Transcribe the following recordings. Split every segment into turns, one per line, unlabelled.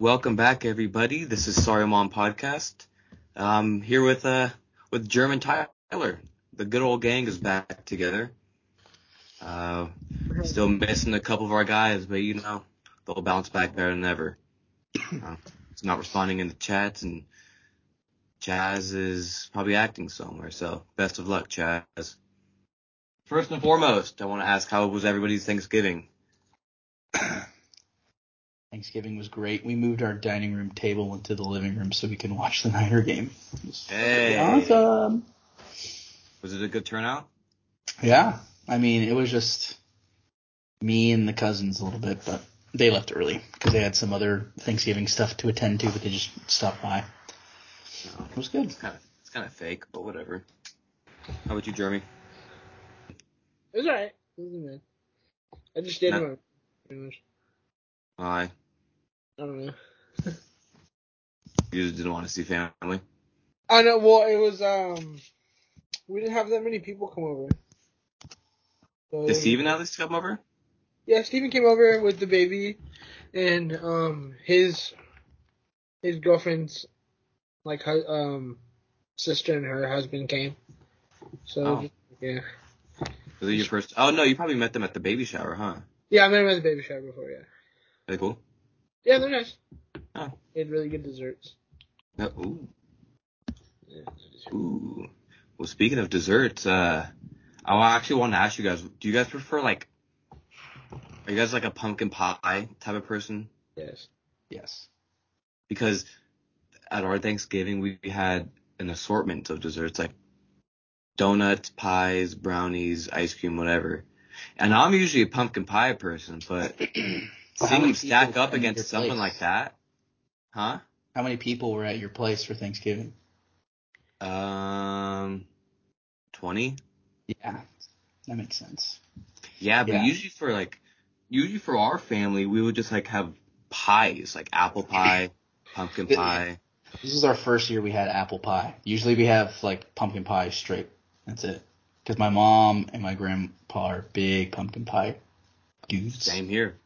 Welcome back, everybody. This is Sorry Mom Podcast. I'm here with uh with German Tyler. The good old gang is back together. Uh, still missing a couple of our guys, but you know they'll bounce back better than ever. Uh, it's not responding in the chats, and Chaz is probably acting somewhere. So best of luck, Chaz. First and foremost, I want to ask how was everybody's Thanksgiving?
Thanksgiving was great. We moved our dining room table into the living room so we can watch the Niner game.
Hey.
awesome.
Was it a good turnout?
Yeah, I mean, it was just me and the cousins a little bit, but they left early because they had some other Thanksgiving stuff to attend to, but they just stopped by.
No.
It was good.
It's kind of it's kind of fake, but whatever. How about you, Jeremy?
It was alright. It wasn't bad. I just did
No.
my pretty much.
Hi.
I don't know.
You just didn't want to see family.
I know. Well, it was um, we didn't have that many people come over. So,
Did Steven at least come over?
Yeah, Steven came over with the baby, and um, his his girlfriend's like hu- um sister and her husband came. So
Oh.
yeah,
Was it your first? Oh no, you probably met them at the baby shower, huh?
yeah, I met him at the baby shower before. Yeah,
they cool?
Yeah, they're nice.
Oh.
They had really good desserts.
No. Ooh.
Yeah.
Ooh. Well, speaking of desserts, uh, I actually want to ask you guys: Do you guys prefer like? Are you guys like a pumpkin pie type of person?
Yes.
Yes.
Because at our Thanksgiving we had an assortment of desserts like donuts, pies, brownies, ice cream, whatever. And I'm usually a pumpkin pie person, but
How
seeing them stack up
were in your
against something
place?
like that, huh?
How many people were at your place for Thanksgiving?
Um, twenty.
Yeah, that makes sense.
Yeah, but
Yeah.
usually for like, usually for our family, we would just like have pies, like apple pie, pumpkin pie.
This is our first year we had apple pie. Usually we have like pumpkin pie straight. That's it. Because my mom and my grandpa are big pumpkin pie dudes.
Same here.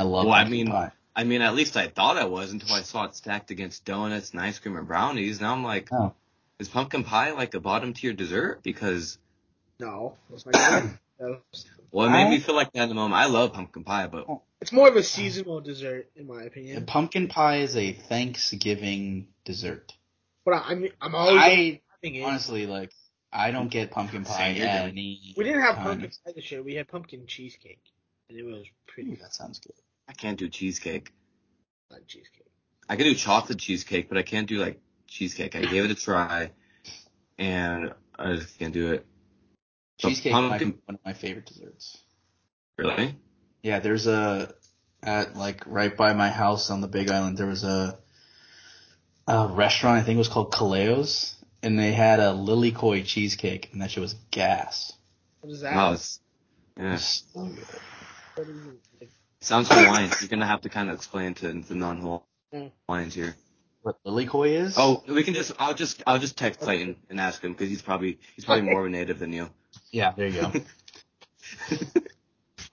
I love
Well, I mean-
pie.
I mean, at least I thought I was until I saw it stacked against donuts and ice cream and brownies. Now I'm like,
Oh.
is pumpkin pie like a bottom tier dessert? Because,
No, that's not good. No.
well, it made
I-
me feel like that in the moment. I love pumpkin pie, but oh.
It's more of a seasonal dessert, in my opinion.
Pumpkin pie is a Thanksgiving dessert.
But I, I'm, I'm always
I honestly like. I don't get pumpkin pie at any.
we didn't have pumpkin pie this year. We had pumpkin cheesecake, and it was pretty
Ooh, that sounds good.
I can't do cheesecake.
Like cheesecake.
I can do chocolate cheesecake, but I can't do like cheesecake. I gave it a try, and I just can't do it.
Cheesecake might be
pumpkin-
one of my favorite desserts.
Really?
Yeah, there's a at like right by my house on the Big Island. There was a a restaurant. I think it was called Kaleo's, and they had a lilikoi cheesecake, and that shit was gas.
What is that?
Wow, it's, yeah.
was so good.
What is it?
Sounds Hawaiian. You're gonna have to kind of explain to the non-Hawaiians mm. here.
What lilikoi is?
Oh, we can just. I'll just. I'll just text Clayton and ask him because he's probably he's probably more of a native than you.
yeah, there you go.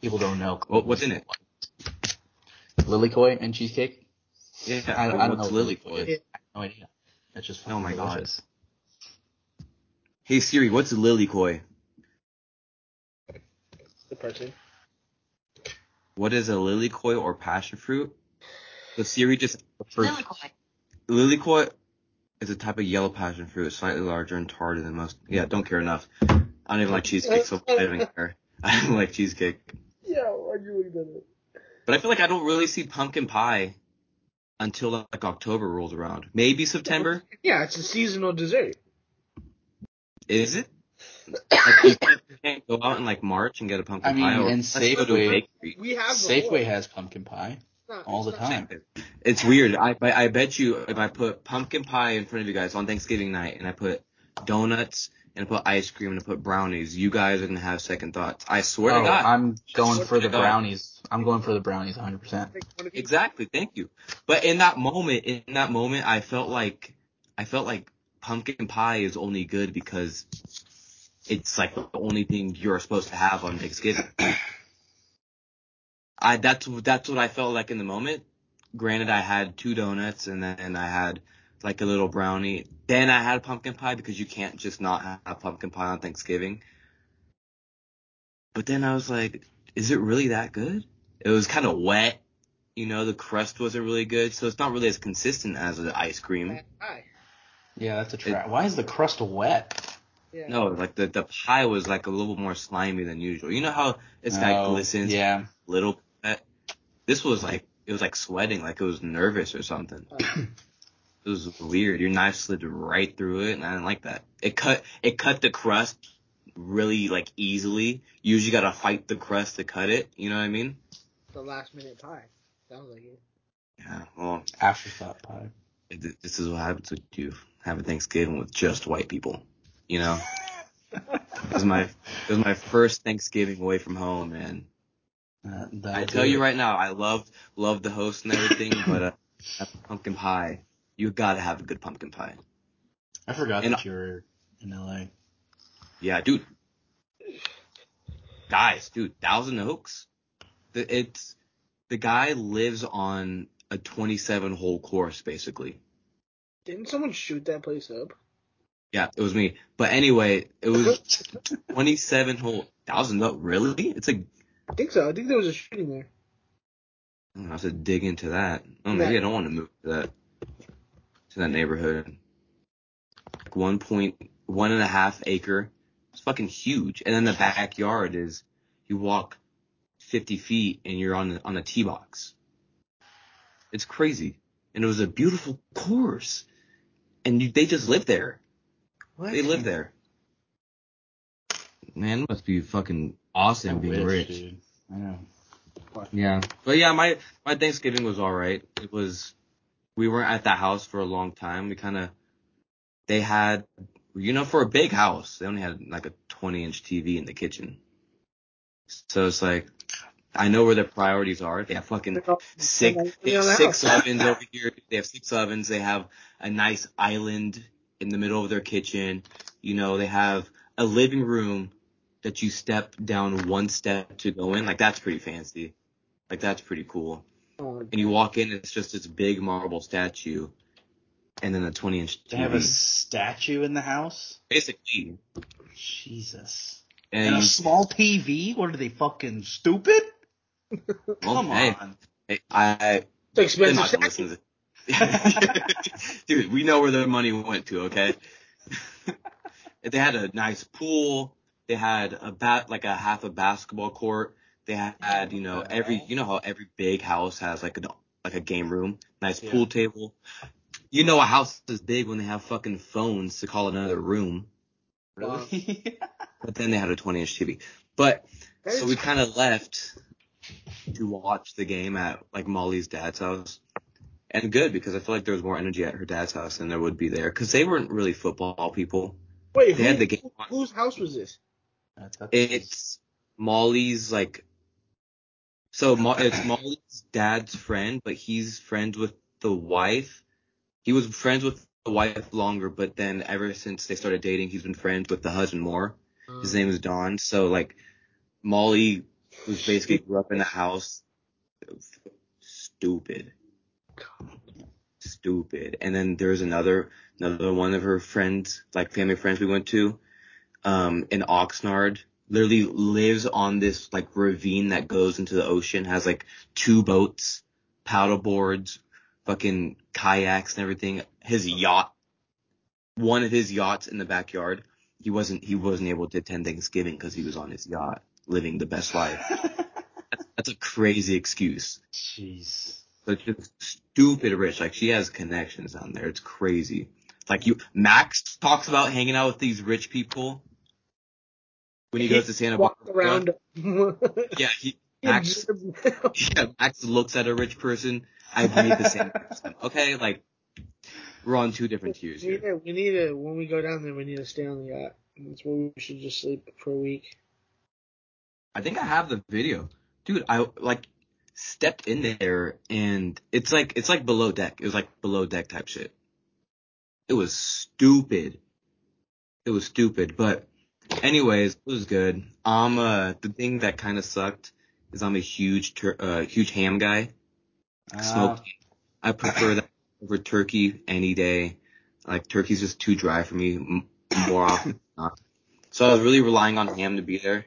People don't know.
What, what's in it?
Lilikoi and cheesecake?
Yeah.
I, I don't
what's
know.
lilikoi?
is. I have no idea. That's just
Oh my
fucking
god.
delicious.
Hey Siri, what's lilikoi?
The person.
What is a lilikoi or passion fruit? So Siri just
Fruit.
Lilikoi is a type of yellow passion fruit, slightly larger and tarder than most. Yeah, don't care enough. I don't even like cheesecake, so I don't even care. I don't like cheesecake.
Yeah, I really don't.
But I feel like I don't really see pumpkin pie until like October rolls around. Maybe September.
Yeah, it's a seasonal dessert.
Is it? Like, you can't- go out in like March and get a pumpkin
I mean,
pie. Or
and
let's go to a
Safeway-
bakery.
We have
Safeway has pumpkin pie
not-
all the
it's not-
time.
It's weird. I I bet you if I put pumpkin pie in front of you guys on Thanksgiving night and I put donuts and I put ice cream and I put brownies, you guys are gonna have second thoughts. I swear
Oh,
to God.
I'm going for the brownies. I'm going for the brownies 100%.
Like, what if you-
Exactly. Thank you. But in that moment, in that moment, I felt like I felt like pumpkin pie is only good because it's like the only thing you're supposed to have on Thanksgiving. I that's that's what I felt like in the moment. granted, I had two donuts and then I had like a little brownie. Then I had pumpkin pie because you can't just not have pumpkin pie on Thanksgiving. But then I was like, is it really that good? It was kind of wet. You know, the crust wasn't really good, so it's not really as consistent as the ice cream.
Yeah, that's a trap. Why is the crust wet?
Yeah.
No, like the the pie was like a little more slimy than usual. You know how it's got
Oh,
glistens
Yeah.
little bit. This was like it was like sweating, like it was nervous or something. Oh. It was weird. Your knife slid right through it, and I didn't like that. It cut it cut the crust really like easily. You usually gotta fight the crust to cut it. You know what I mean?
The last minute pie. Sounds like it.
Yeah. Well,
Afterthought pie.
it, this is what happens with you having Thanksgiving with just white people. You know, it was my it was my first Thanksgiving away from home, man.
Uh,
I tell
do
you right now, I loved love the host and everything, but uh, pumpkin pie, you gotta have a good pumpkin pie.
I forgot
and-
that you were in LA.
Yeah, dude. Guys, dude, Thousand Oaks. The, it's the guy lives on a 27 hole course, basically.
Didn't someone shoot that place up?
Yeah, it was me. But anyway, it was 27 hole. Thousand Oaks, really? It's a.
I think so. I think there was a shooting there.
I have to dig into that. Oh, maybe
Yeah.
I don't want to move to that to that neighborhood. Like one point one and a half acre. It's fucking huge. And then the backyard is you walk fifty feet and you're on on a tee box. It's crazy. And it was a beautiful course. And you, they just live there.
What?
They live there. Man, must be fucking awesome
I
being
wish,
rich.
dude. I know.
Yeah, but yeah, my my Thanksgiving was all right. It was we weren't at that house for a long time. We kind of they had you know for a big house they only had like a 20 inch TV in the kitchen. So it's like I know where their priorities are. They have fucking six they have six ovens over here. They have six ovens. They have a nice island in the middle of their kitchen. You know they have a living room that you step down one step to go in. Like that's pretty fancy. Like that's pretty cool.
Oh,
And you walk in, it's just this big marble statue, and then a 20 inch
They have a statue in the house.
Basically,
Jesus.
and
And a small TV. What are they fucking stupid?
well,
Come
hey,
on.
hey, I
It's expensive.
Not gonna listen to Dude, we know where their money went to, okay? they had a nice pool. They had a bat, like a half a basketball court. They had, you know, every, you know how every big house has like a, like a game room, nice
Yeah.
pool table. You know a house is big when they have fucking phones to call another room.
Really?
But then they had a 20 inch TV. But so we kind of left to watch the game at like Molly's dad's house. And good because I feel like there was more energy at her dad's house than there would be there because they weren't really football people.
Wait,
They
who,
had the game on.
whose house was this?
It's Molly's like, so Mo- it's Molly's dad's friend, but he's friends with the wife. He was friends with the wife longer, but then ever since they started dating, he's been friends with the husband more. Oh. His name is Don. So like, Molly was basically grew up in the house. Stupid. Stupid. And then there's another, another one of her friends, like family friends we went to, um, in Oxnard. Literally lives on this like ravine that goes into the ocean, has like two boats, paddle boards, fucking kayaks and everything. His yacht, one of his yachts in the backyard. He wasn't, he wasn't able to attend Thanksgiving because he was on his yacht living the best life. That's a crazy excuse.
Jeez.
So just stupid rich. Like she has connections down there. It's crazy. Like you, Max talks about hanging out with these rich people when he goes to Santa Barbara.
around.
Yeah, he Max. Yeah, Max looks at a rich person. I meet the same person. Okay, like we're on two different tiers here.
we need to when we go down there. We need to stay on the yacht. That's where we should just sleep for a week.
I think I have the video, dude. I like stepped in there and it's like it's like below deck. It was like below deck type shit. It was stupid. It was stupid, but anyways, it was good. Um, uh, the thing that kind of sucked is I'm a huge tur- uh huge ham guy.
Ah,
Smoked I prefer that over turkey any day. Like turkey's just too dry for me more often than not. So I was really relying on ham to be there,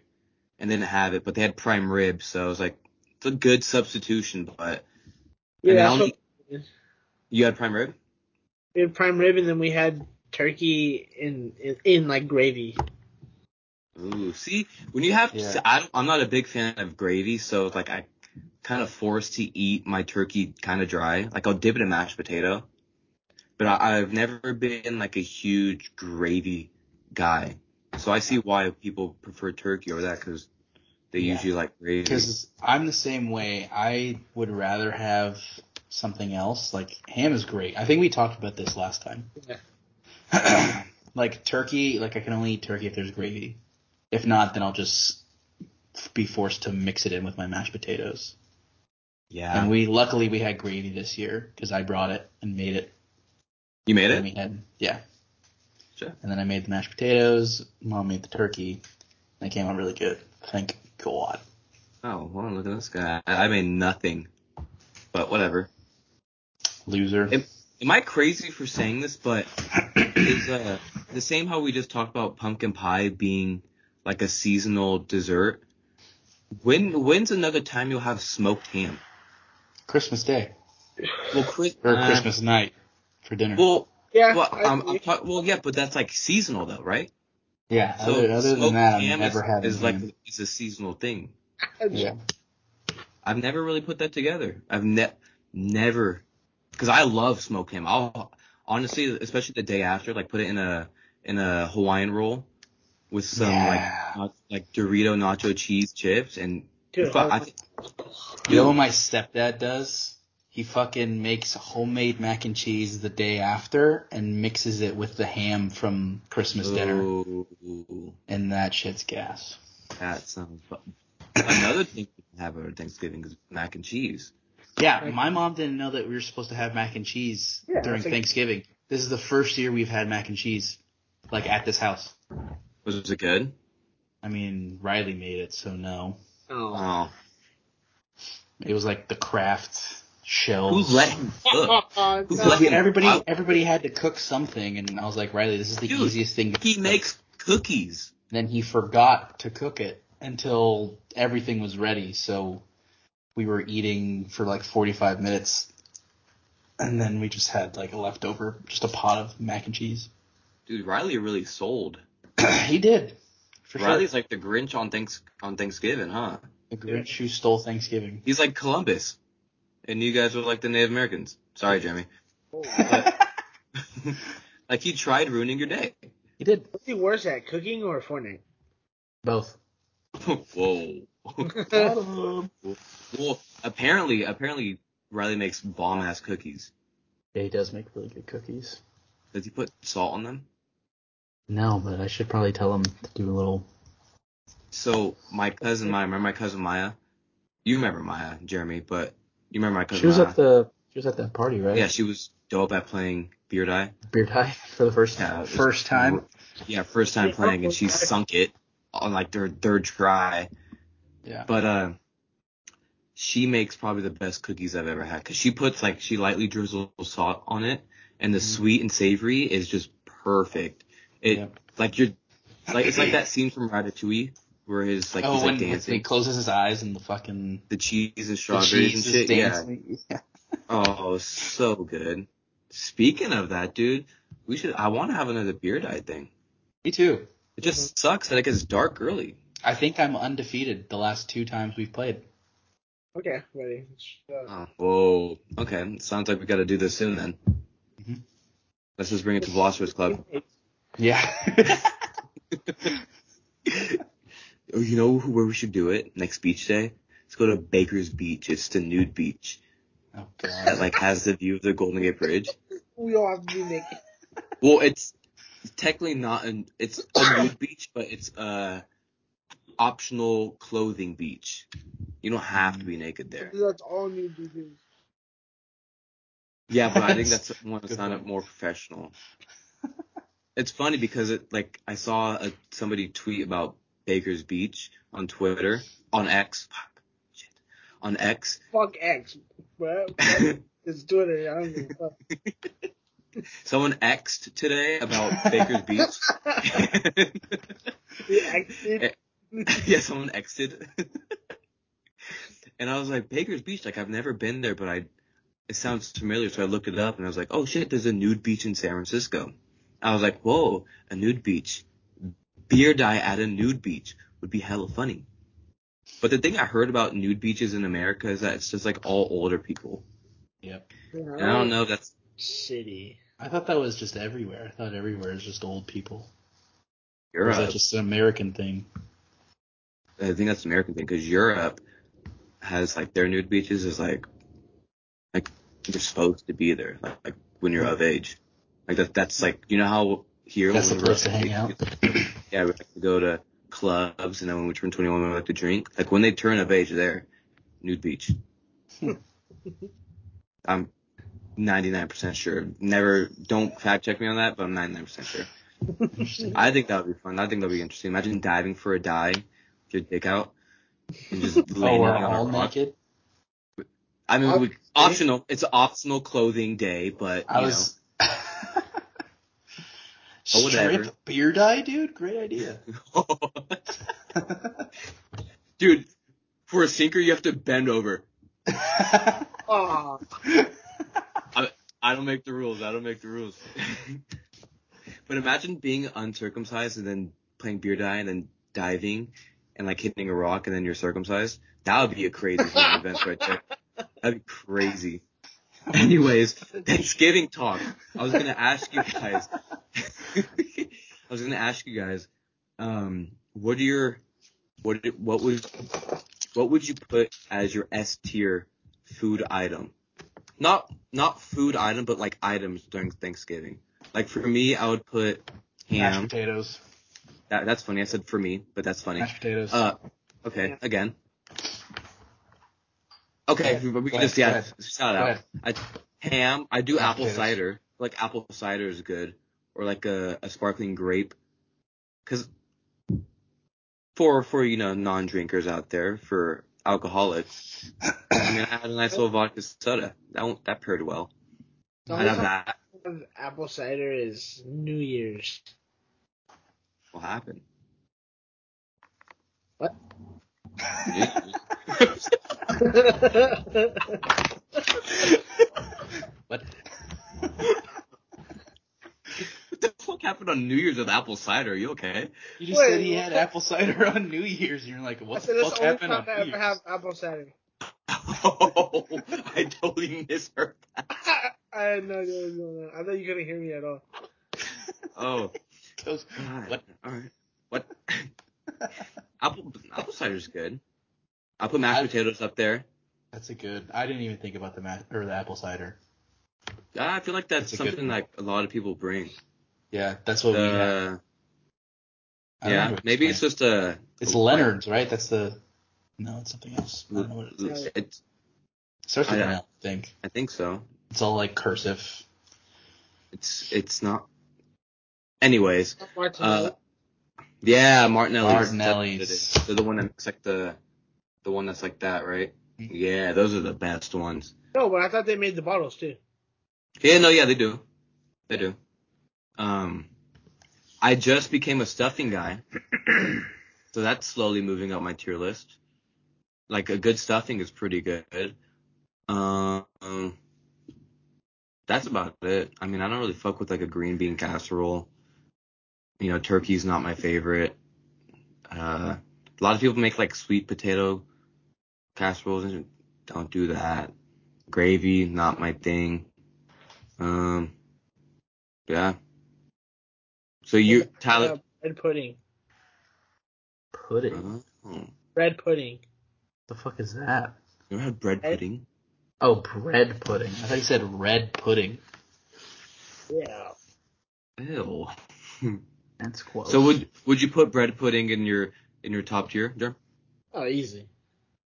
and didn't have it. But they had prime rib, so I was like, it's a good substitution. But
Yeah,
and I
that's
only,
what-
you had prime rib.
we had prime rib and then we had turkey in in, in like gravy.
Ooh, see, when you have,
Yeah.
I, I'm not a big fan of gravy, so it's like I kind of forced to eat my turkey kind of dry. Like I'll dip it in mashed potato, but I, I've never been like a huge gravy guy. So I see why people prefer turkey over that because they
Yeah.
usually like gravy.
Because I'm the same way. I would rather have something else. Like ham is great. I think we talked about this last time. Yeah. like turkey, like I can only eat turkey if there's gravy. If not, then I'll just be forced to mix it in with my mashed potatoes.
Yeah,
And we luckily we had gravy this year because I brought it and made it.
you made
And
it.
we had yeah.
Sure.
And then I made the mashed potatoes. Mom made the turkey. And it came out really good. Thank God.
Oh, well, look at this guy. I I made nothing, but whatever.
Loser.
It- Am I crazy for saying this? But is uh the same how we just talked about pumpkin pie being like a seasonal dessert? When when's another time you'll have smoked ham?
Christmas Day
Well, Chris,
or
uh,
Christmas night for dinner.
Well,
Yeah.
well,
I
um,
agree.
I'm talk- well, yeah, but that's like seasonal though, right?
Yeah. other, other than that, I'm
ham
never
is,
having
is like it's a seasonal thing.
Yeah.
I've never really put that together. I've ne- never, because I love smoked ham. I'll honestly, especially the day after, like put it in a in a Hawaiian roll with some
Yeah.
like not, like Dorito nacho cheese chips and
Dude,
fu- I th-
You know what my stepdad does? He fucking makes homemade mac and cheese the day after and mixes it with the ham from Christmas dinner, and that shit's gas.
that sounds fun. Another thing we can have over Thanksgiving is mac and cheese.
Yeah, my mom didn't know that we were supposed to have mac and cheese
Yeah,
during
like-
Thanksgiving. This is the first year we've had mac and cheese, like at this house.
Was it good?
I mean, Riley made it, so no.
Oh.
Oh,
It was like the Kraft shells.
who let him cook?
Oh,
Who let him-
everybody,
I-
everybody had to cook something, and I was like, Riley, this is the
Dude,
easiest thing. To
He
cook.
makes cookies.
Then he forgot to cook it until everything was ready. So we were eating for like 45 minutes. And then we just had like a leftover, just a pot of mac and cheese.
Dude, Riley really sold.
he did. For
Riley's
sure.
like the Grinch on thanks on Thanksgiving, huh?
The Grinch who stole Thanksgiving.
He's like Columbus, and you guys were like the Native Americans. Sorry, Jeremy.
Oh.
Like he tried ruining your day.
He did.
What's he worse at, cooking or Fortnite?
Both.
Whoa. well, apparently, apparently Riley makes bomb ass cookies.
Yeah, he does make really good cookies.
Does he put salt on them?
No, but I should probably tell him to do a little.
So my cousin Maya, remember my cousin Maya? You remember Maya, Jeremy, but you remember my cousin
She was at the she was at that party, right?
yeah, she was dope at playing beer die.
Beard high for the first
Yeah, it
first time.
Yeah, first time playing, and she sunk it on like their third try.
Yeah.
But uh, she makes probably the best cookies I've ever had because she puts like she lightly drizzles salt on it, and the
Mhm.
sweet and savory is just perfect. It
Yeah.
like you're like it's like that scene from Ratatouille where his like
oh,
he's
when
like dancing,
he closes his eyes and the fucking
the cheese and
the
strawberries
cheese
and shit. Yeah.
dancing. Yeah.
Oh, so good. Speaking of that, dude, we should. I want to have another beer die thing.
Me too.
It just sucks that it gets dark early.
I think I'm undefeated the last two times we've played.
Okay, ready. Uh,
Oh, whoa. Okay. Sounds like we got to do this soon then.
Mhm.
Let's just bring it to Philosophers Club.
Yeah.
Oh, you know where we should do it next beach day? Let's go to Baker's Beach. It's the nude beach
oh
that like has the view of the Golden Gate Bridge.
we all have to be naked.
Well, it's technically not an. It's a nude beach, but it's a optional clothing beach. You don't have to be naked there.
That's all new beaches.
Yeah, but I think that's one
Good
that's not
point.
more professional. It's funny because it like I saw a, somebody tweet about Baker's Beach on Twitter on X. Fuck, shit, on X.
Fuck X, bro. It's Twitter. I don't give a fuck.
Someone xed today about Baker's Beach. Yeah, someone exited. and I was like, Baker's Beach, like I've never been there, but I, it sounds familiar. So I looked it up and I was like, oh shit, there's a nude beach in San Francisco. I was like, whoa, a nude beach. Beer die at a nude beach would be hella funny. But the thing I heard about nude beaches in America is that it's just like all older people.
Yep.
And I don't know if that's,
shitty.
I thought that was just everywhere. I thought everywhere is just old people. Or
Europe.
is that just an American thing?
I think that's an American thing because Europe has like their nude beaches is like, like you're supposed to be there, like, like when you're of age. Like that, that's like, you know how here
That's the
when we're
place to hang out.
Yeah, we like to go to clubs, and then when we turn 21, we like to drink. Like when they turn of age, there, nude beach. Hmm. I'm 99% sure. Never, don't fact check me on that, but I'm 99% sure. I think that would be fun. I think that would be interesting. Imagine diving for a die, with your dick out, and just
Oh,
landing
we're
on a
all naked.
I mean, we, optional. It's optional clothing day, but
I
you
was.
Oh, whatever.
Strip beer die, dude. Great idea.
Dude, for a sinker, you have to bend over.
Aw.
I don't make the rules. I don't make the rules. but imagine being uncircumcised and then playing beer die and then diving and like hitting a rock and then you're circumcised. That would be a crazy event right there. That'd be crazy. Anyways, Thanksgiving talk. I was gonna ask you guys. I was gonna ask you guys, um, what are your, what what would, what would you put as your S tier food item? Not not food item, but like items during Thanksgiving. Like for me, I would put
Mashed
ham.
potatoes.
That, that's funny. I said for me, but that's funny.
Mashed potatoes.
Uh, okay, again. Okay,
Go
we, can just yeah,
ahead.
shout out. I, ham. I do
Mashed
apple
potatoes.
cider. Like apple cider is good, or like a, a sparkling grape. Cause for for you know non drinkers out there, for alcoholics, I mean I had a nice little vodka soda. That won't, that paired well.
The
I have that.
Apple cider is New Year's.
What happened?
What?
What?
What the fuck happened on New Year's with apple cider? Are you okay?
You just
Wait,
said he
what?
had apple cider on New Year's, and you're like, what the
that's
fuck
the only
happened
time
on
I
New
ever
Year's?
have apple cider.
Oh, I totally misheard that.
I no, no, no, no. I thought you couldn't hear me at all.
Oh,
Goes,
God.
What?
All right. What? apple apple cider's good. I'll put mashed
I-
potatoes up there.
That's a good. I didn't even think about the ma- or the apple cider.
Ah, I feel like that's,
That's a good
something
one.
like a lot of people bring.
Yeah, that's what we had.
Uh,
I don't
yeah, maybe it's
playing.
just a.
It's
a-
Leonard's, right? That's the. No, it's something else. I don't know what it is.
is.
It's.
It starts with
I-
an L, I think.
I think so.
It's all like cursive.
It's. It's not. Anyways,
Martinelli.
uh, yeah, Martinelli's.
Martinelli's.
That's what. They're the one that's like the, the one that's like that, right?
Mhm.
Yeah, those are the best ones.
no, but I thought they made the bottles too.
Yeah, no, yeah, they do. They do. Um, I just became a stuffing guy, so that's slowly moving up my tier list. Like a good stuffing is pretty good. Um, that's about it. I mean, I don't really fuck with like a green bean casserole. You know, turkey's not my favorite. Uh, a lot of people make like sweet potato casseroles and don't do that. Gravy, not my thing. Um, yeah. So you, Tyler,
Uh, bread pudding.
Pudding.
oh,
Bread pudding.
the fuck is that?
you ever had bread
Ed-
pudding?
Oh, bread pudding. I thought you said red pudding.
Yeah.
Ew.
That's close.
so would would you put bread pudding in your in your top tier, Jerm?
Oh, easy.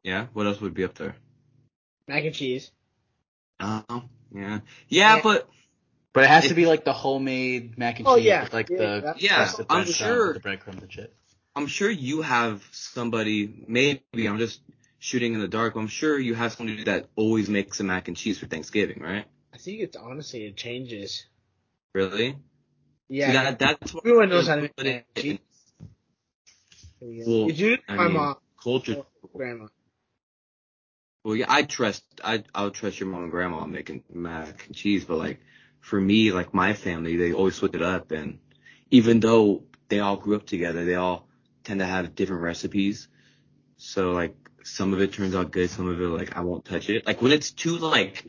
Yeah. What else would be up there?
Mac and cheese.
Oh, yeah. Yeah,
Yeah.
but
But it has to be like the homemade mac and
Oh,
cheese
yeah.
with like
Yeah,
the
that-
Yeah,
crusted
I'm
um,
sure-
the breadcrumbs and shit.
I'm sure you have somebody. Maybe I'm just shooting in the dark. I'm sure you have somebody that always makes a mac and cheese for Thanksgiving, right?
I think it's honestly it changes.
Really?
Yeah,
See, that, that's what
everyone knows how to make
put
mac
it
and cheese.
Well,
it's usually
I
my
mean,
mom
culture.
grandma.
Well, yeah, I trust I I'll trust your mom and grandma making mac and cheese, but like for me, like my family, they always switch it up, and even though they all grew up together, they all tend to have different recipes. So like some of it turns out good, some of it like I won't touch it. Like when it's too like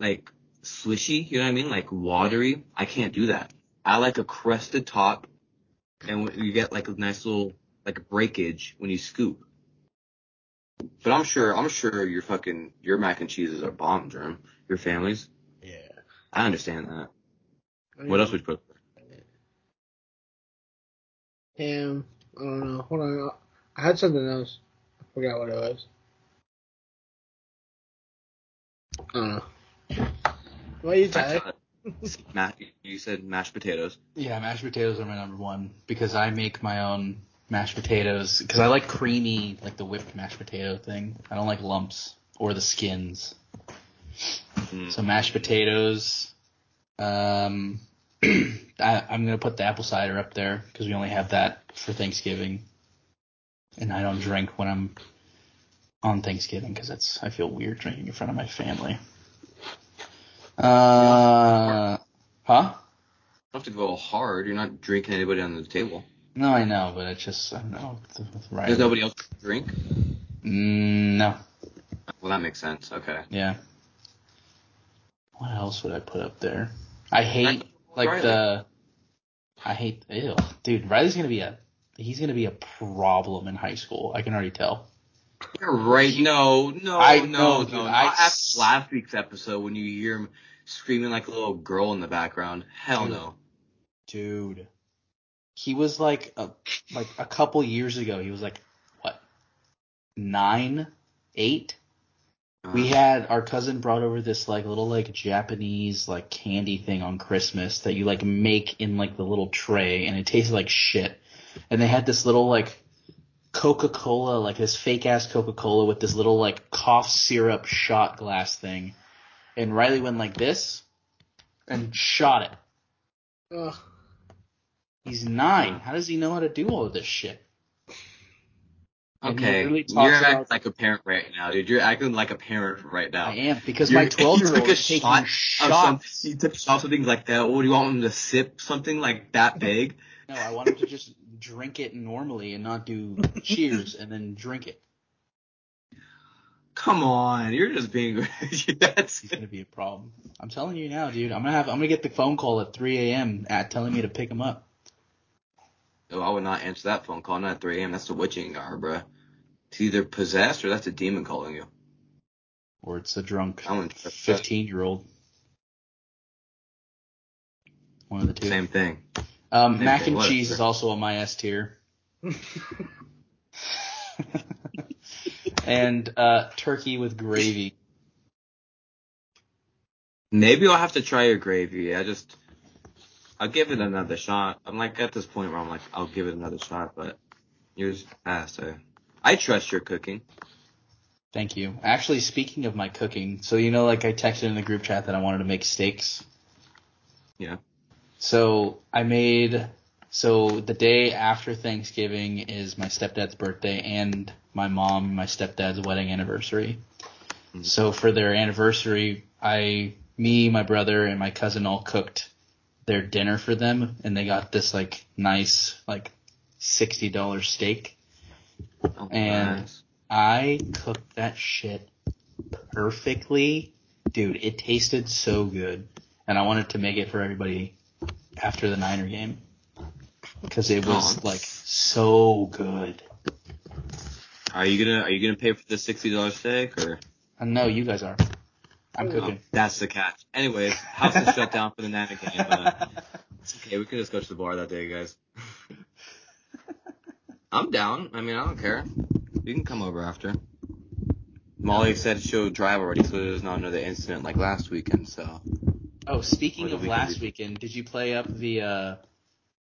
like swishy, you know what I mean, like watery, I can't do that. I like a crusted top, and you get like a nice little like breakage when you scoop. But I'm sure, I'm sure your fucking, your mac and cheeses are bomb, Germ. Your family's.
Yeah.
I understand that.
I mean,
What else would you put?
Ham. I don't know. Hold on. I had something else. I forgot what it was. I don't know. What you Tyler?
Ma- you said mashed potatoes.
Yeah, mashed potatoes are my number one because I make my own mashed potatoes because I like creamy, like the whipped mashed potato thing. I don't like lumps or the skins.
Mm.
So mashed potatoes. Um, I, I'm gonna put the apple cider up there because we only have that for Thanksgiving, and I don't drink when I'm on Thanksgiving because that's I feel weird drinking in front of my family. Uh, huh?
You have to go hard. You're not drinking anybody on the table.
No, I know, but it's just I don't know. Riley.
There's nobody else drink.
Mm, no.
Well, that makes sense. Okay.
Yeah. What else would I put up there? I hate like
Riley.
the. I hate. Ew, dude. Riley's gonna be a. He's gonna be a problem in high school. I can already tell.
You're right. No, no,
I
no,
know,
no.
dude.
Not
I
after last week's episode when you hear him screaming like a little girl in the background. Hell
Dude.
no.
Dude. He was like a like a couple years ago. He was like what nine, eight. We
Uh,
had our cousin brought over this like little like Japanese like candy thing on Christmas that you like make in like the little tray and it tasted like shit. And they had this little like Coca-Cola, like this fake ass Coca-Cola with this little like cough syrup shot glass thing. And Riley went like this and shot it.
Ugh.
He's nine. How does he know how to do all of this shit? And
Okay,
really
you're acting
about-
like a parent right now, dude. You're acting like a parent right now.
I am because
You're-
my twelve year
you took
old
a
is taking
shot Of some,
shots.
you took shot something like that. What do you want him to sip something like that big?
No, I want him to just drink it normally and not do cheers and then drink it.
Come on, you're just being. That's
He's gonna be a problem. I'm telling you now, dude. I'm gonna have I'm gonna get the phone call at 3 a.m. at telling me to pick him up.
No, I would not answer that phone call. Not at 3 a.m. That's the witching hour, bruh. It's either possessed or that's a demon calling you.
Or it's a drunk
I wouldn't trust that.
15 year old. One of the two.
Same thing.
Um,
Same
mac
thing,
and cheese is also on my S tier. and uh, turkey with gravy.
Maybe I'll have to try your gravy. I just, I'll give it another shot. I'm like at this point where I'm like, I'll give it another shot, but yours passed. I, I trust your cooking.
Thank you. Actually, speaking of my cooking, so you know, like I texted in the group chat that I wanted to make steaks.
Yeah.
So I made. So the day after Thanksgiving is my stepdad's birthday and my mom and my stepdad's wedding anniversary.
Mhm.
So for their anniversary, I, me, my brother, and my cousin all cooked their dinner for them, and they got this like nice like sixty dollar steak.
Oh,
And-
nice.
I cooked that shit perfectly. Dude, it tasted so good. And I wanted to make it for everybody after the Niner game. Cause it was
Aw.
like so good.
Are you gonna, are you gonna pay for the sixty dollar steak or?
Uh, I know you guys are. I'm
Oh.
cooking.
That's the catch. Anyways, house is shut down for the Niner game. Uh, it's okay. We can just go to the bar that day, guys. I'm down. I mean, I don't care. You can come over after. Molly said she'll drive already, so there's not another incident like last weekend. So
oh, speaking of
weekend
last
we-
weekend, did you play up the uh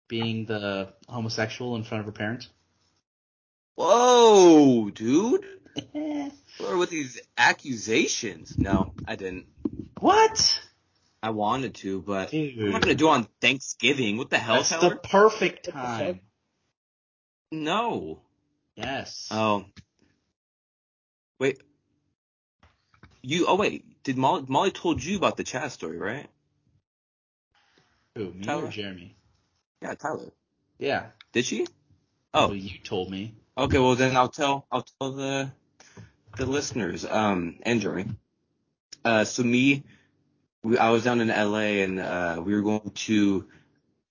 being the homosexual in front of her parents?
Whoa, dude. Or with these accusations. No, I didn't.
what?
I wanted to, but I'm not gonna do it on Thanksgiving. What the hell,
That's
Tyler?
the perfect time.
No.
Yes.
Oh. Wait. You. Oh wait. Did Molly? Molly told you about the Chaz story, right?
Who, me
Tyler?
or Jeremy?
Yeah, Tyler.
Yeah.
Did she? Oh.
Well, you told me.
Okay. Well, then I'll tell. I'll tell the the listeners. Um, and Jeremy. Uh, so me, we, I was down in LA and uh, we were going to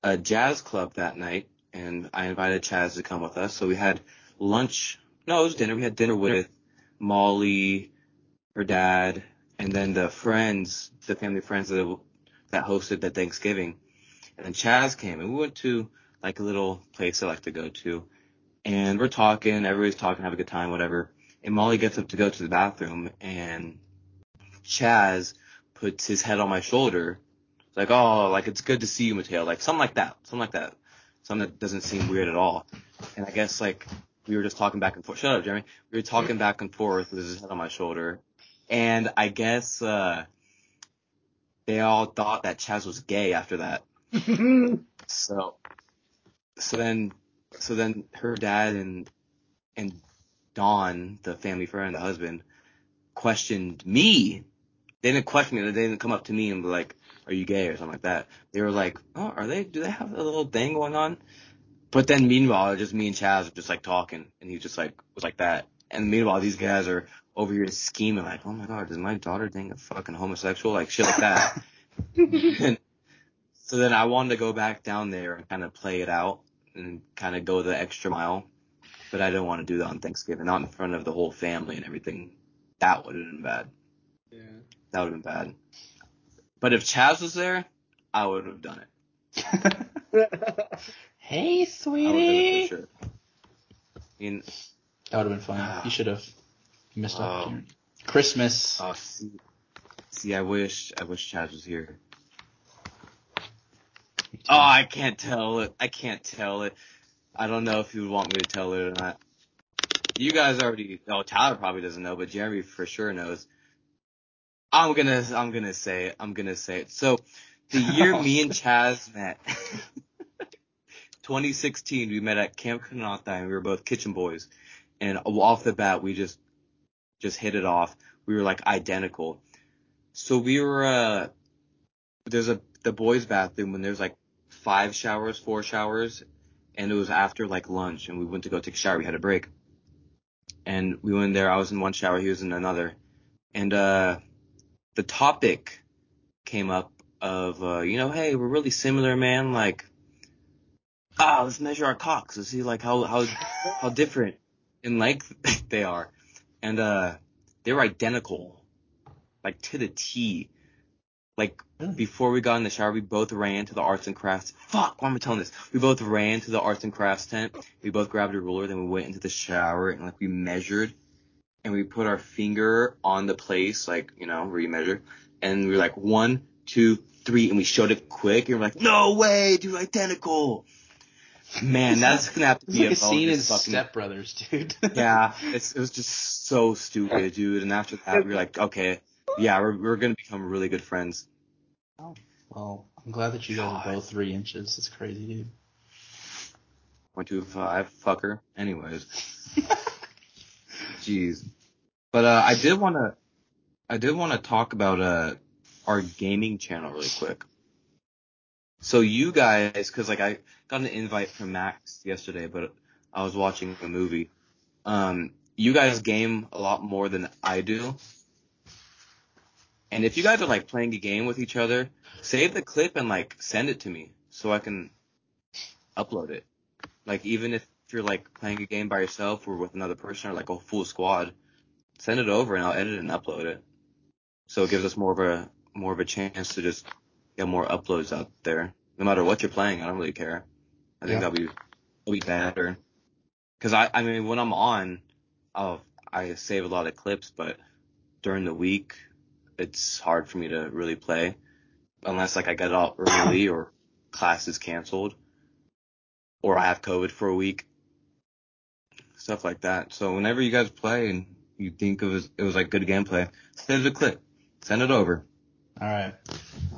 a jazz club that night, and I invited Chaz to come with us. So we had lunch. No, it was dinner. We had dinner with Molly, her dad, and then the friends, the family friends that that hosted that Thanksgiving. And then Chaz came, and we went to like a little place I like to go to, and we're talking. Everybody's talking, have a good time, whatever. And Molly gets up to go to the bathroom, and Chaz puts his head on my shoulder. It's like, oh, like it's good to see you, Mateo. Like something like that. Something like that. Something that doesn't seem weird at all. And I guess like we were just talking back and forth. Shut up, Jeremy. We were talking back and forth with his head on my shoulder. And I guess uh they all thought that Chaz was gay after that. So so then so then her dad and and Don, the family friend, the husband, questioned me. They didn't question me. They didn't come up to me and be like, "Are you gay?" or something like that. They were like, "Oh, are they? Do they have a little thing going on?" But then meanwhile, just me and Chaz were just like talking, and he just like was like that. And meanwhile, these guys are over here scheming like, "Oh my god, does my daughter think a fucking homosexual?" Like shit like that. and so then I wanted to go back down there and kind of play it out and kind of go the extra mile, but I didn't want to do that on Thanksgiving, not in front of the whole family and everything. That would have been bad.
yeah.
That would have been bad. But if Chaz was there, I would have done it.
hey,
I would have done
sweetie.
it for sure. I mean,
That would have been fun. You should have missed
Oh.
opportunity. Christmas.
oh, see, see, I wish, I wish Chaz was here. Oh, I can't tell it. I can't tell it. I don't know if you would want me to tell it or not. You guys already, oh, Tyler probably doesn't know, but Jeremy for sure knows. I'm gonna, I'm gonna say it. I'm gonna say it. So, the year me and Chaz met, 2016, we met at Camp Kanata and we were both kitchen boys. And off the bat, we just, just hit it off. We were like identical. So we were, uh, there's a, the boys bathroom when there's like five showers, four showers, and it was after like lunch and we went to go take a shower. We had a break. And we went there. I was in one shower. He was in another. And, uh, the topic came up of, uh, you know, hey, we're really similar, man. Like, ah, let's measure our cocks to see like how, how, how different in length they are. And, uh, they were identical. Like to the T. Like
Really?
before we got in the shower, we both ran to the arts and crafts. Fuck, why am I telling this? We both ran to the arts and crafts tent. We both grabbed a ruler, then we went into the shower and like we measured and we put our finger on the place, like, you know, where you measure. And we were like, one, two, three, and we showed it quick. And we're like, no way, dude, identical. Man, that's gonna have to be
like a scene in
fucking
Step Brothers, dude.
yeah, it's, it was just so stupid, dude. And after that, we were like, okay, yeah, we're, we're gonna become really good friends.
Well, I'm glad that you guys are both three inches. It's crazy, dude.
One, two, five, fucker. Anyways, jeez. But uh, I did want to, I did want to talk about uh our gaming channel really quick. So you guys, because like I got an invite from Max yesterday, but I was watching a movie. Um, you guys game a lot more than I do. And if you guys are like playing a game with each other, save the clip and like send it to me so I can upload it. Like even if you're like playing a game by yourself or with another person or like a full squad, send it over and I'll edit it and upload it. So it gives us more of a more of a chance to just get more uploads out there. No matter what you're playing, I don't really care. I think
Yeah.
that'll be that'll be better. Cause I I mean when I'm on, I'll I save a lot of clips, but during the week it's hard for me to really play unless like I get out early or class is canceled or I have COVID for a week. Stuff like that. So whenever you guys play and you you think it was it was like good gameplay, send a clip, send it over,
All right.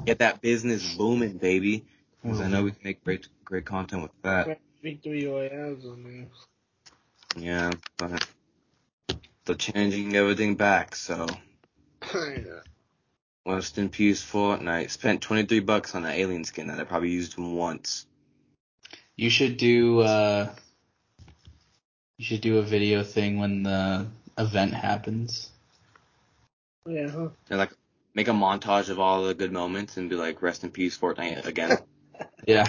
get that business booming, baby. Because I know we can make great great content with that.
Victory Royales on there.
Yeah, but they're changing everything back. So
I
rest in peace, Fortnite. Spent 23 bucks on an alien skin that I probably used once.
You should do uh you should do a video thing when the event happens.
Yeah, huh?
And like make a montage of all the good moments and be like, rest in peace, Fortnite again.
Yeah.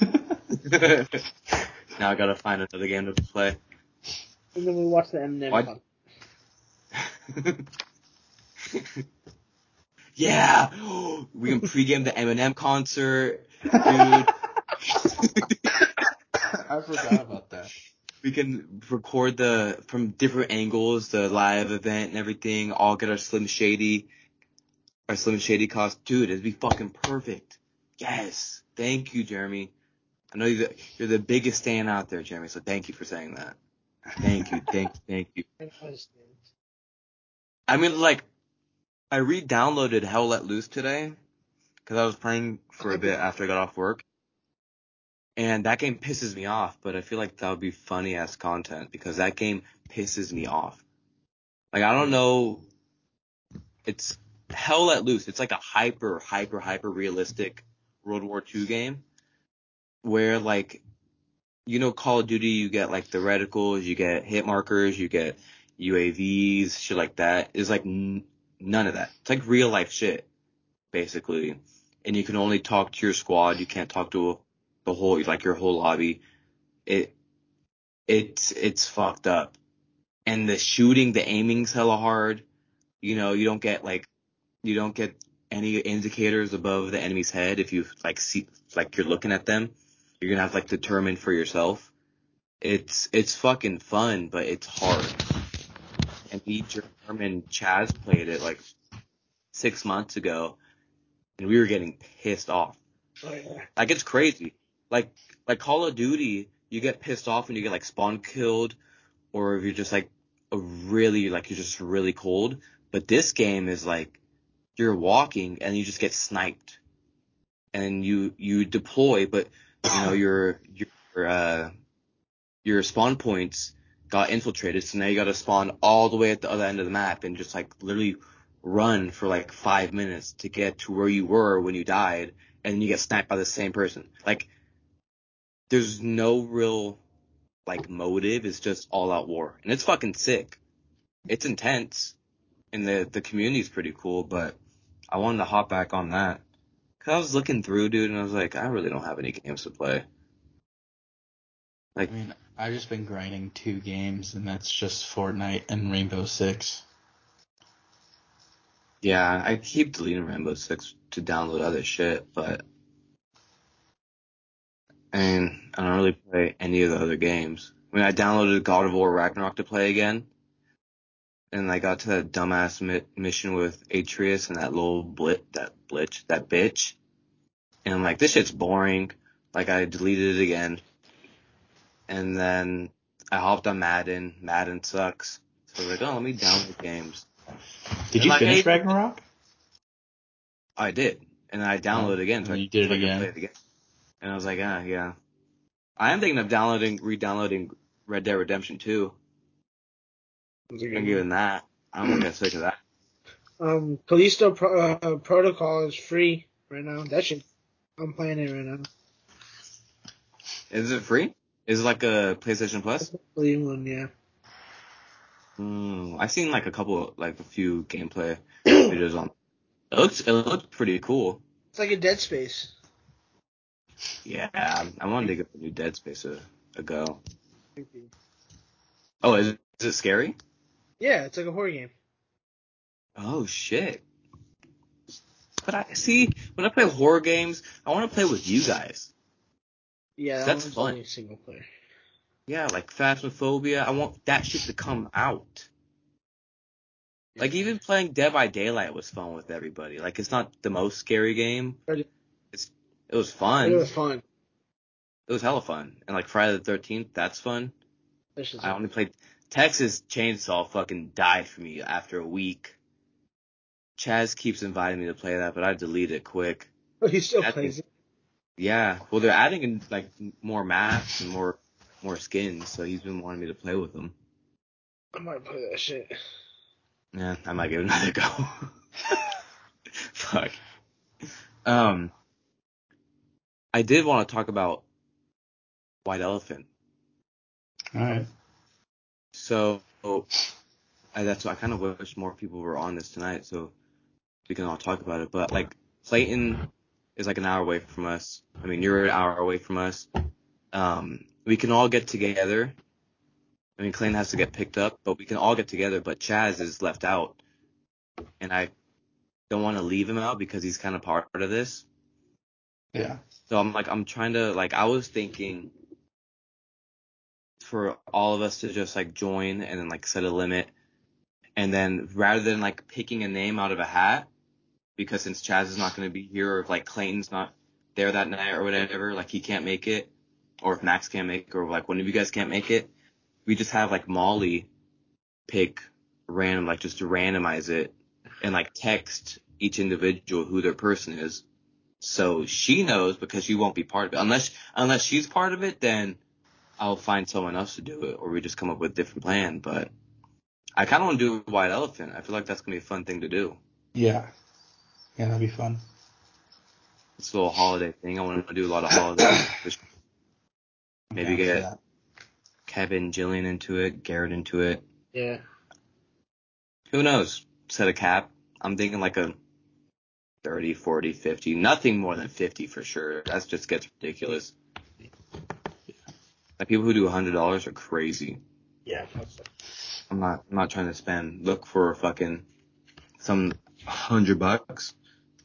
now I gotta find another game to play.
And then we watch the Eminem.
What?
con-
yeah, we can pregame the Eminem concert, dude.
I forgot about that.
we can record the from different angles, the live event and everything. All get our Slim Shady, our Slim Shady cost, dude. It'd be fucking perfect. Yes, thank you, Jeremy. I know you're the, you're the biggest fan out there, Jeremy. So thank you for saying that. Thank you, thank you, thank you.
I
mean, like, I re-downloaded Hell Let Loose today because I was playing for a bit after I got off work, and that game pisses me off. But I feel like that would be funny ass content because that game pisses me off. Like, I don't know. It's Hell Let Loose. It's like a hyper, hyper, hyper realistic World War II game where, like, you know, Call of Duty, you get like the reticles, you get hit markers, you get UAVs, shit like that. Is like n- none of that. It's like real life shit, basically. And you can only talk to your squad. You can't talk to the whole, like your whole lobby. It, it's, it's fucked up. And the shooting, the aiming's hella hard. You know, you don't get like, you don't get any indicators above the enemy's head if you like see, like you're looking at them. You're gonna have to like determine for yourself. It's, it's fucking fun, but it's hard and me, Germ, and Chaz played it like six months ago, and we were getting pissed off.
Oh, yeah.
Like it's crazy. Like like Call of Duty, you get pissed off when you get like spawn killed, or if you're just like a really like you're just really cold. But this game is like you're walking and you just get sniped, and you you deploy, but you know your your uh your spawn points got infiltrated, so now you gotta spawn all the way at the other end of the map and just like literally run for like five minutes to get to where you were when you died, and you get sniped by the same person. Like, there's no real like motive. It's just all out war, and it's fucking sick. It's intense, and the the community's pretty cool. But I wanted to hop back on that because I was looking through, dude, and I was like, I really don't have any games to play.
Like, I mean, I've just been grinding two games, and that's just Fortnite and Rainbow Six.
Yeah, I keep deleting Rainbow Six to download other shit, but I I don't really play any of the other games. I mean, I downloaded God of War Ragnarok to play again, and I got to that dumbass mi- mission with Atreus and that little blit, that blitch, that bitch, and I'm like, this shit's boring. Like, I deleted it again, and then I hopped on Madden. Madden sucks, so I was like, oh, let me download games.
Did you
Like,
finish
I-
Ragnarok?
I did, and then I downloaded it again. So
And
I,
you did it
so I could
again?
it again. And I was like, ah, yeah. I am thinking of downloading, re-downloading Red Dead Redemption 2.
It's a
I'm giving that. I'm gonna get sick of that.
Um, Callisto Pro- uh, Protocol is free right now. That shit, I'm playing it right now.
Is it free? Is it like a PlayStation Plus?
Free one, yeah.
Mm, I've seen like a couple, like a few gameplay videos on. It looks, it looks pretty cool.
It's like a Dead Space.
Yeah, I wanted to get the new Dead Space a, a go. Oh, is it, is it scary?
Yeah, it's like a horror game.
Oh shit. But I see when I play horror games, I want to play with you guys.
Yeah, that
That's fun.
single player.
Yeah, like Phasmophobia. I want that shit to come out. Like even playing Dead by Daylight was fun with everybody. Like it's not the most scary game.
It-
It's it was fun.
It was fun.
It was hella fun. And like Friday the Thirteenth, that's fun. I only played Texas Chainsaw fucking died for me after a week. Chaz keeps inviting me to play that, but I delete it quick.
Oh, he still
That
plays
is-
it.
Yeah, well, they're adding in like more maps and more more skins, so he's been wanting me to play with them.
I might play that shit.
Yeah, I might give it another go. Fuck. Um, I did want to talk about White Elephant.
All right.
So, I, that's why I kind of wish more people were on this tonight, so we can all talk about it. But like Clayton is like an hour away from us. I mean, you're an hour away from us. Um, we can all get together. I mean, Clayton has to get picked up, but we can all get together. But Chaz is left out, and I don't want to leave him out because he's kind of part of this.
Yeah.
So I'm like, I'm trying to like, I was thinking for all of us to just like join and then like set a limit, and then rather than like picking a name out of a hat, because since Chaz is not going to be here, or if like Clayton's not there that night or whatever, like he can't make it, or if Max can't make it, or like one of you guys can't make it, we just have like Molly pick random, like just to randomize it, and like text each individual who their person is. So she knows because she won't be part of it. Unless unless she's part of it, then I'll find someone else to do it, or we just come up with a different plan. But I kind of want to do a white elephant. I feel like that's gonna be a fun thing to do.
Yeah. Yeah, that'd be fun.
It's a little holiday thing. I want to do a lot of holidays. Maybe
I'm down for
get-
that.
Kevin, Jillian into it, Garrett into it.
Yeah.
Who knows? Set a cap. I'm thinking like a 30, 40, 50. Nothing more than 50 for sure. That just gets ridiculous. Like people who do $100 are crazy.
Yeah.
I'm not, I'm not trying to spend, look for fucking some hundred bucks.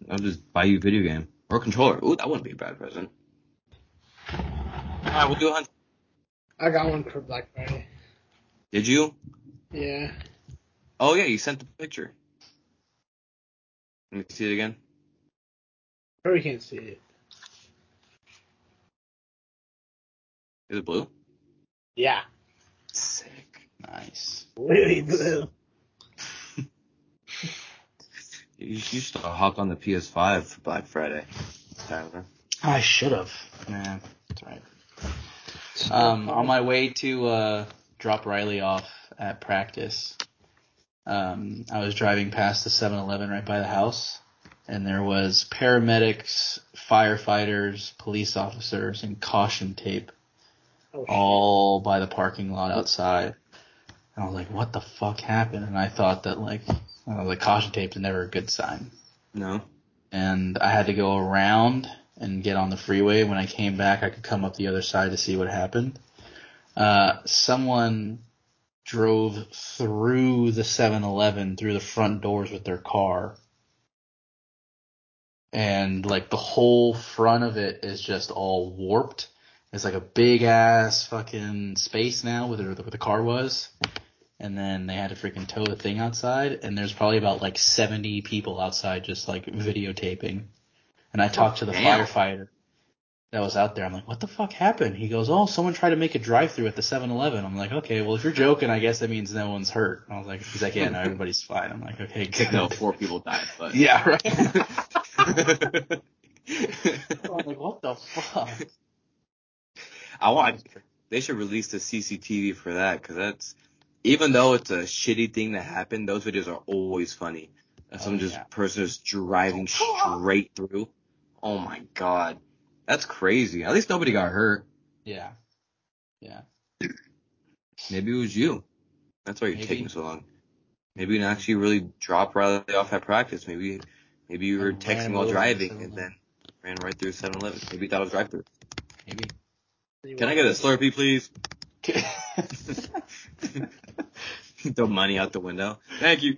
I'll just buy you a video game or a controller. Ooh, that wouldn't be a bad present. Alright, we'll do a hundred.
I got one for Black Friday.
Did you?
Yeah.
Oh yeah, you sent the picture. Let me see it again.
Probably can't see it.
Is it blue?
Yeah.
Sick.
Nice.
Really blue.
You, should hopped on the PS5 for Black Friday, Tyler.
I should have. Yeah, that's right. Um, on my way to uh, drop Riley off at practice, um, I was driving past the 7-Eleven right by the house, and there was paramedics, firefighters, police officers, and caution tape
Oh,
all by the parking lot outside. And I was like, "What the fuck happened?" And I thought that like, uh, the caution tape's never a good sign
No.
and I had to go around and get on the freeway. When I came back, I could come up the other side to see what happened. Uh, someone drove through the 7-Eleven through the front doors with their car. And like the whole front of it is just all warped. It's like a big ass fucking space now where the, where the car was. And then they had to freaking tow the thing outside. And there's probably about like 70 people outside just like videotaping. And I talked to the
Damn.
firefighter that was out there. I'm like, what the fuck happened? He goes, oh, someone tried to make a drive through at the 7-Eleven. I'm like, okay, well if you're joking, I guess that means no one's hurt. I was like, he's like, yeah, no, everybody's fine. I'm like, okay, good.
no, four people died, but.
Yeah, right. I'm like, what the fuck?
I want. They should release the CCTV for that because that's even though it's a shitty thing that happened, those videos are always funny. Some
Oh,
just
yeah.
person just driving straight through. Oh my god, that's crazy. At least nobody got hurt.
Yeah. Yeah.
Maybe it was you. That's why you're
Maybe.
taking so long. Maybe you didn't actually really drop Riley off at practice. Maybe maybe you were texting while driving and then ran right through 7-Eleven. Maybe you thought it was drive through.
Maybe.
Can I get a Slurpee, please? Throw money out the window. Thank you.